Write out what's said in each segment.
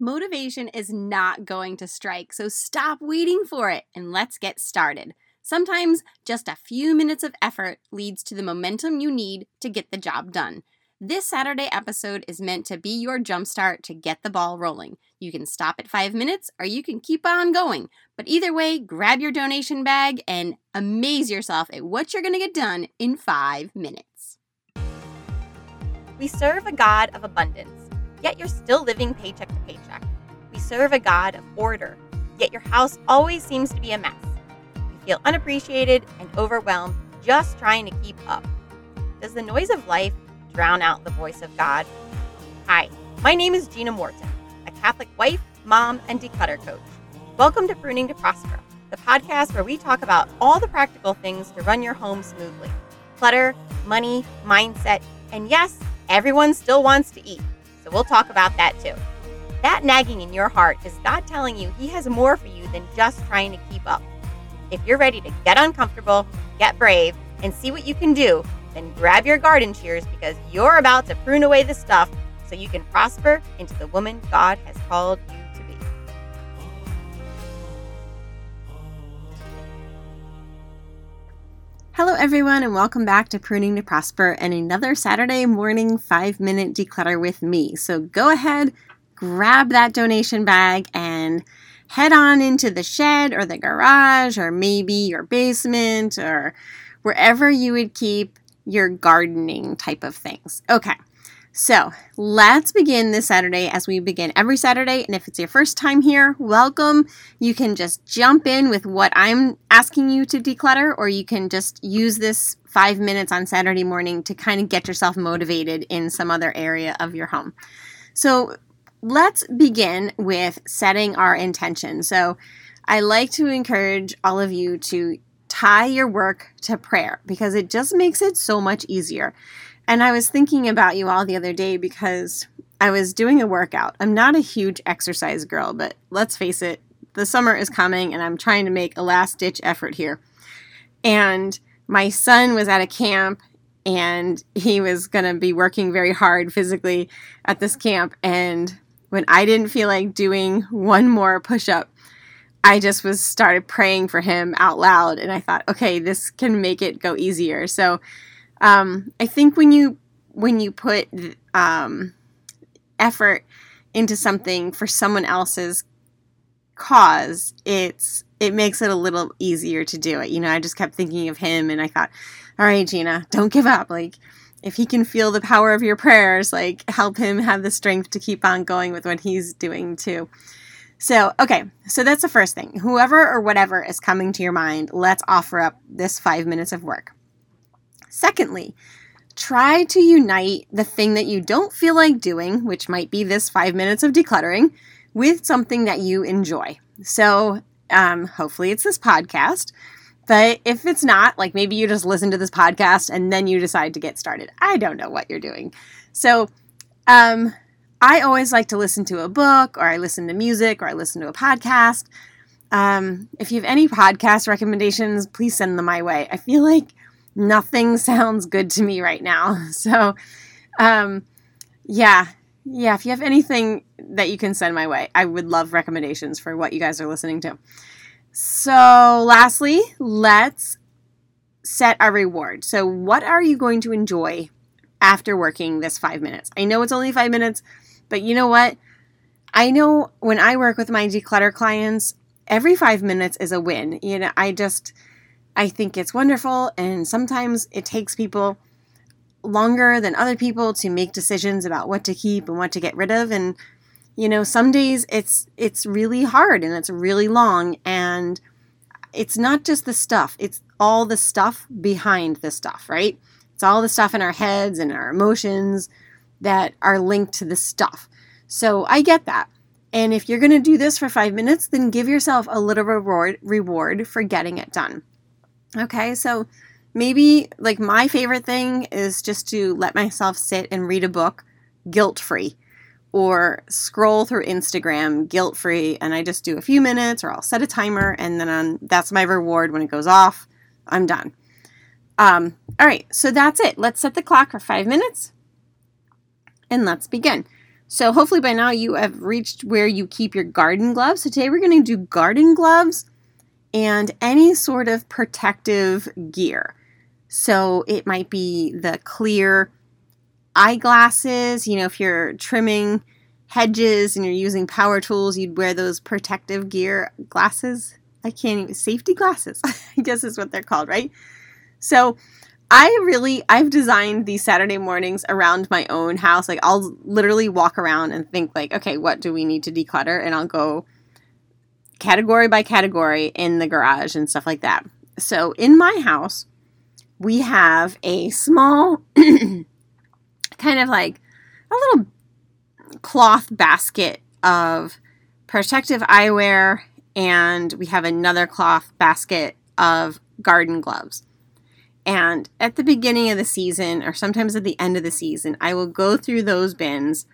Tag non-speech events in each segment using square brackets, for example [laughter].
Motivation is not going to strike, so stop waiting for it and let's get started. Sometimes just a few minutes of effort leads to the momentum you need to get the job done. This Saturday episode is meant to be your jumpstart to get the ball rolling. You can stop at five minutes or you can keep on going. But either way, grab your donation bag and amaze yourself at what you're going to get done in five minutes. We serve a God of abundance yet you're still living paycheck to paycheck. We serve a God of order, yet your house always seems to be a mess. You feel unappreciated and overwhelmed just trying to keep up. Does the noise of life drown out the voice of God? Hi, my name is Gina Morton, a Catholic wife, mom, and declutter coach. Welcome to Pruning to Prosper, the podcast where we talk about all the practical things to run your home smoothly clutter, money, mindset, and yes, everyone still wants to eat. So we'll talk about that too. That nagging in your heart is God telling you He has more for you than just trying to keep up. If you're ready to get uncomfortable, get brave, and see what you can do, then grab your garden shears because you're about to prune away the stuff so you can prosper into the woman God has called you Hello, everyone, and welcome back to Pruning to Prosper and another Saturday morning five minute declutter with me. So go ahead, grab that donation bag, and head on into the shed or the garage or maybe your basement or wherever you would keep your gardening type of things. Okay. So let's begin this Saturday as we begin every Saturday. And if it's your first time here, welcome. You can just jump in with what I'm asking you to declutter, or you can just use this five minutes on Saturday morning to kind of get yourself motivated in some other area of your home. So let's begin with setting our intention. So I like to encourage all of you to tie your work to prayer because it just makes it so much easier. And I was thinking about you all the other day because I was doing a workout. I'm not a huge exercise girl, but let's face it, the summer is coming and I'm trying to make a last ditch effort here. And my son was at a camp and he was going to be working very hard physically at this camp. And when I didn't feel like doing one more push up, I just was started praying for him out loud. And I thought, okay, this can make it go easier. So um, I think when you when you put um, effort into something for someone else's cause, it's it makes it a little easier to do it. You know, I just kept thinking of him, and I thought, all right, Gina, don't give up. Like if he can feel the power of your prayers, like help him have the strength to keep on going with what he's doing too. So, okay, so that's the first thing. Whoever or whatever is coming to your mind, let's offer up this five minutes of work. Secondly, try to unite the thing that you don't feel like doing, which might be this five minutes of decluttering, with something that you enjoy. So, um, hopefully, it's this podcast. But if it's not, like maybe you just listen to this podcast and then you decide to get started. I don't know what you're doing. So, um, I always like to listen to a book or I listen to music or I listen to a podcast. Um, if you have any podcast recommendations, please send them my way. I feel like nothing [laughs] sounds good to me right now. [laughs] So, um, yeah, yeah, if you have anything that you can send my way, I would love recommendations for what you guys are listening to. So, lastly, let's set a reward. So, what are you going to enjoy after working this five minutes? I know it's only five minutes, but you know what? I know when I work with my declutter clients, every five minutes is a win. You know, I just, I think it's wonderful, and sometimes it takes people longer than other people to make decisions about what to keep and what to get rid of and you know some days it's it's really hard and it's really long and it's not just the stuff it's all the stuff behind the stuff right? It's all the stuff in our heads and our emotions that are linked to the stuff. So i get that. And if you're going to do this for 5 minutes then give yourself a little reward reward for getting it done Okay, so maybe like my favorite thing is just to let myself sit and read a book guilt free or scroll through Instagram guilt free and I just do a few minutes or I'll set a timer and then on, that's my reward when it goes off. I'm done. Um, all right, so that's it. Let's set the clock for five minutes and let's begin. So hopefully by now you have reached where you keep your garden gloves. So today we're going to do garden gloves and any sort of protective gear. So it might be the clear eyeglasses, you know, if you're trimming hedges and you're using power tools, you'd wear those protective gear glasses. I can't even safety glasses. [laughs] I guess is what they're called, right? So I really I've designed these Saturday mornings around my own house. Like I'll literally walk around and think like, okay, what do we need to declutter? And I'll go category by category in the garage and stuff like that. So in my house, we have a small [clears throat] kind of like a little cloth basket of protective eyewear and we have another cloth basket of garden gloves. And at the beginning of the season, or sometimes at the end of the season, I will go through those bins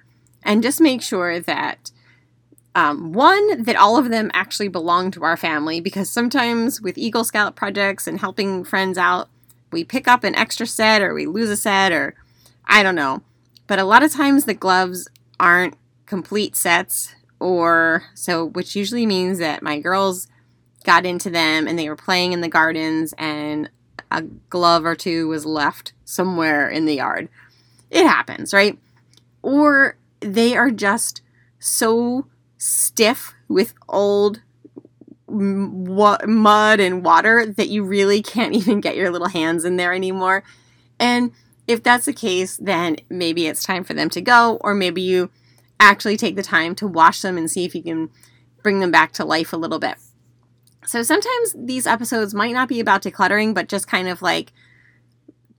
and just make sure that um, one, that all of them actually belong to our family, because sometimes with Eagle Scout projects and helping friends out, we pick up an extra set or we lose a set or I don't know. But a lot of times the gloves aren't complete sets, or so, which usually means that my girls got into them and they were playing in the gardens and a glove or two was left somewhere in the yard. It happens, right? Or they are just so stiff with old mud and water that you really can't [laughs] even get your little hands in there anymore. And if that's the case, then maybe it's time for them to go, or maybe you actually take the time to wash them and see if you can bring them back to life a little bit. So sometimes these episodes might not be about decluttering, but just kind of like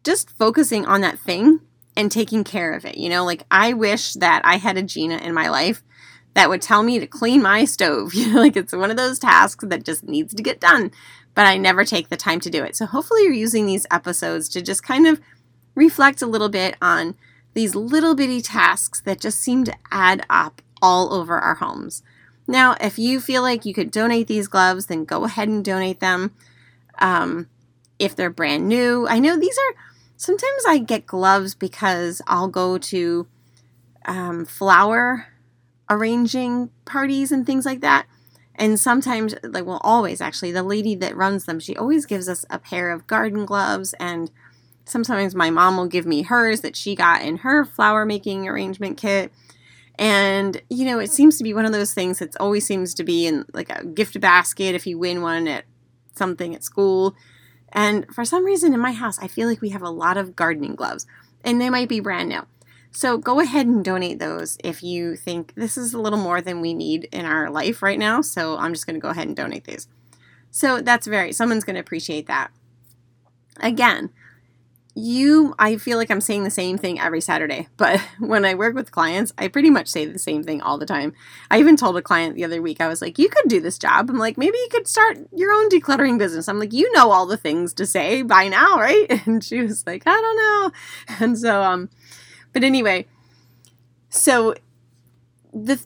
just focusing on that thing and taking care of it. You know, like I wish that I had a Gina in my life that would tell me to clean my stove. [laughs] You know, like it's one of those tasks that just needs to get done, but I never take the time to do it. So hopefully you're using these episodes to just kind of reflect a little bit on these little bitty tasks that just seem to add up all over our homes. Now, if you feel like you could donate these gloves, then go ahead and donate them. Um, if they're brand new, I know these are sometimes I get gloves because I'll go to um, flower arranging parties and things like that. And sometimes, like, well, always actually, the lady that runs them, she always gives us a pair of garden gloves. And sometimes my mom will give me hers that she got in her flower making arrangement kit. And, you know, it seems to be one of those things that always seems to be in like a gift basket if you win one at something at school. And for some reason in my house, I feel like we have a lot of gardening gloves, and they might be brand new. So go ahead and donate those if you think this is a little more than we need in our life right now. So I'm just going to go ahead and donate these. So that's very, someone's going to appreciate that. Again, you, I feel like I'm saying the same thing every Saturday, [laughs] but when I work with clients, I pretty much say the same thing all the time. I even told a client the other week, I was like, you could do this job. I'm like, maybe you could start your own decluttering business. I'm like, you know all the things to say by now, right? [laughs] And she was like, I don't know. [laughs] And so, um, but anyway, so the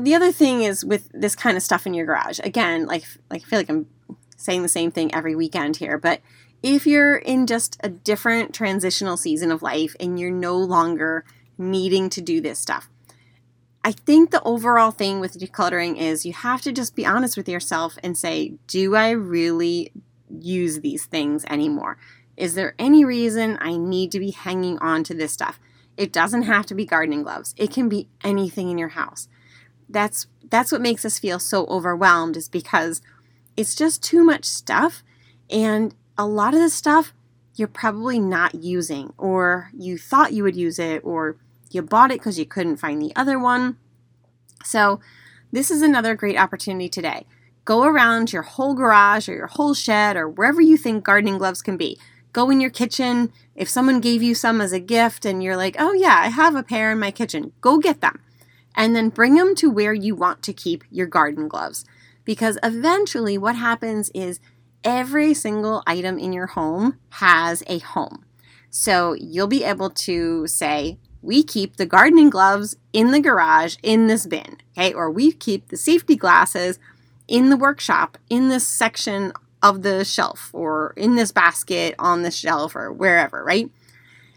the other thing is with this kind of stuff in your garage. Again, like like I feel like I'm saying the same thing every weekend here, but if you're in just a different transitional season of life and you're no longer needing to do this stuff, I think the overall thing with decluttering is you have to just be honest with yourself and say, do I really use these things anymore? Is there any reason I need to be hanging on to this stuff? It doesn't have to be gardening gloves. It can be anything in your house. That's that's what makes us feel so overwhelmed is because it's just too much stuff and a lot of the stuff you're probably not using or you thought you would use it or you bought it because you couldn't find the other one. So, this is another great opportunity today. Go around your whole garage or your whole shed or wherever you think gardening gloves can be. Go in your kitchen. If someone gave you some as a gift and you're like, oh, yeah, I have a pair in my kitchen, go get them. And then bring them to where you want to keep your garden gloves. Because eventually, what happens is every single item in your home has a home. So you'll be able to say, we keep the gardening gloves in the garage in this bin, okay? Or we keep the safety glasses in the workshop in this section of the shelf or in this basket on the shelf or wherever, right?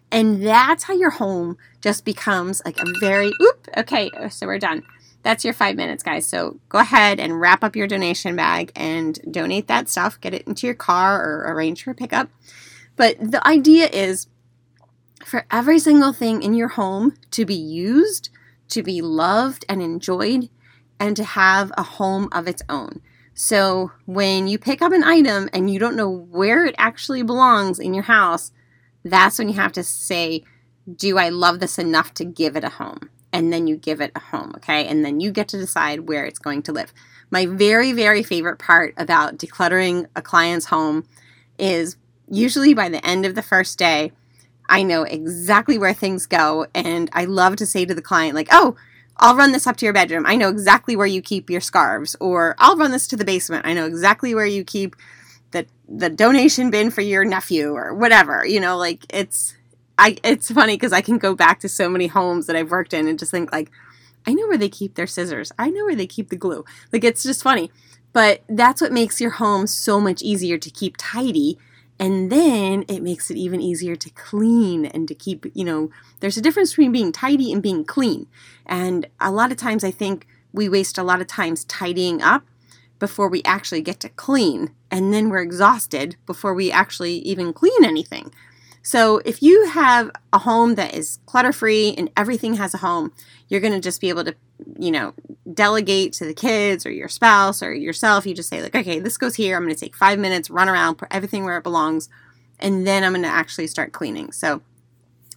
And that's how your home just becomes like a very, oop, okay, so we're done. That's your five minutes, guys. So go ahead and wrap up your donation bag and donate that stuff. Get it into your car or arrange for pickup. But the idea is for every single thing in your home to be used, to be loved and enjoyed, and to have a home of its own. So when you pick up an item and you don't know where it actually belongs in your house, that's when you have to say, Do I love this enough to give it a home? And then you give it a home, okay? And then you get to decide where it's going to live. My very, very favorite part about decluttering a client's home is usually by the end of the first day, I know exactly where things go. And I love to say to the client, like, oh, I'll run this up to your bedroom. I know exactly where you keep your scarves. Or I'll run this to the basement. I know exactly where you keep the the donation bin for your nephew or whatever. You know, like it's I it's funny because I can go back to so many homes that I've worked in and just think like, I know where they keep their scissors. I know where they keep the glue. Like it's just funny. But that's what makes your home so much easier to keep tidy and then it makes it even easier to clean and to keep, you know, there's a difference between being tidy and being clean. And a lot of times I think we waste a lot of times tidying up before we actually get to clean. And then we're exhausted before we actually even clean anything. So if you have a home that is clutter free and everything has a home, you're going to just be able to, you know, delegate to the kids or your spouse or yourself. You just say, like, okay, this goes here. I'm going to take five minutes, run around, put everything where it belongs, and then I'm going to actually start cleaning. So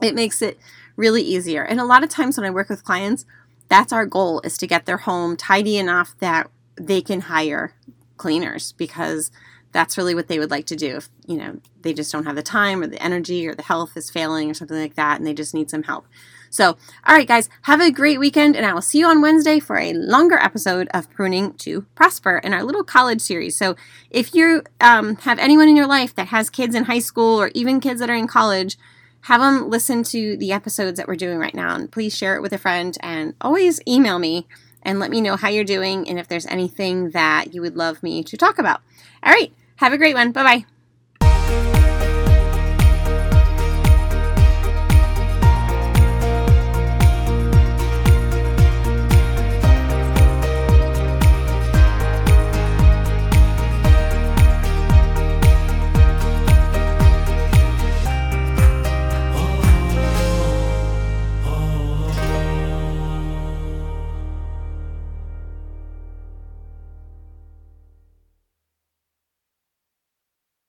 it makes it really easier. And a lot of times when I work with clients, that's our goal is to get their home tidy enough that they can hire cleaners because that's really what they would like to do if you know they just don't have the time or the energy or the health is failing or something like that and they just need some help. So all right guys have a great weekend and i will see you on wednesday for a longer episode of pruning to prosper in our little college series. So if you um, have anyone in your life that has kids in high school or even kids that are in college have them listen to the episodes that we're doing right now and please share it with a friend and always email me and let me know how you're doing and if there's anything that you would love me to talk about. All right have a great one. Bye bye.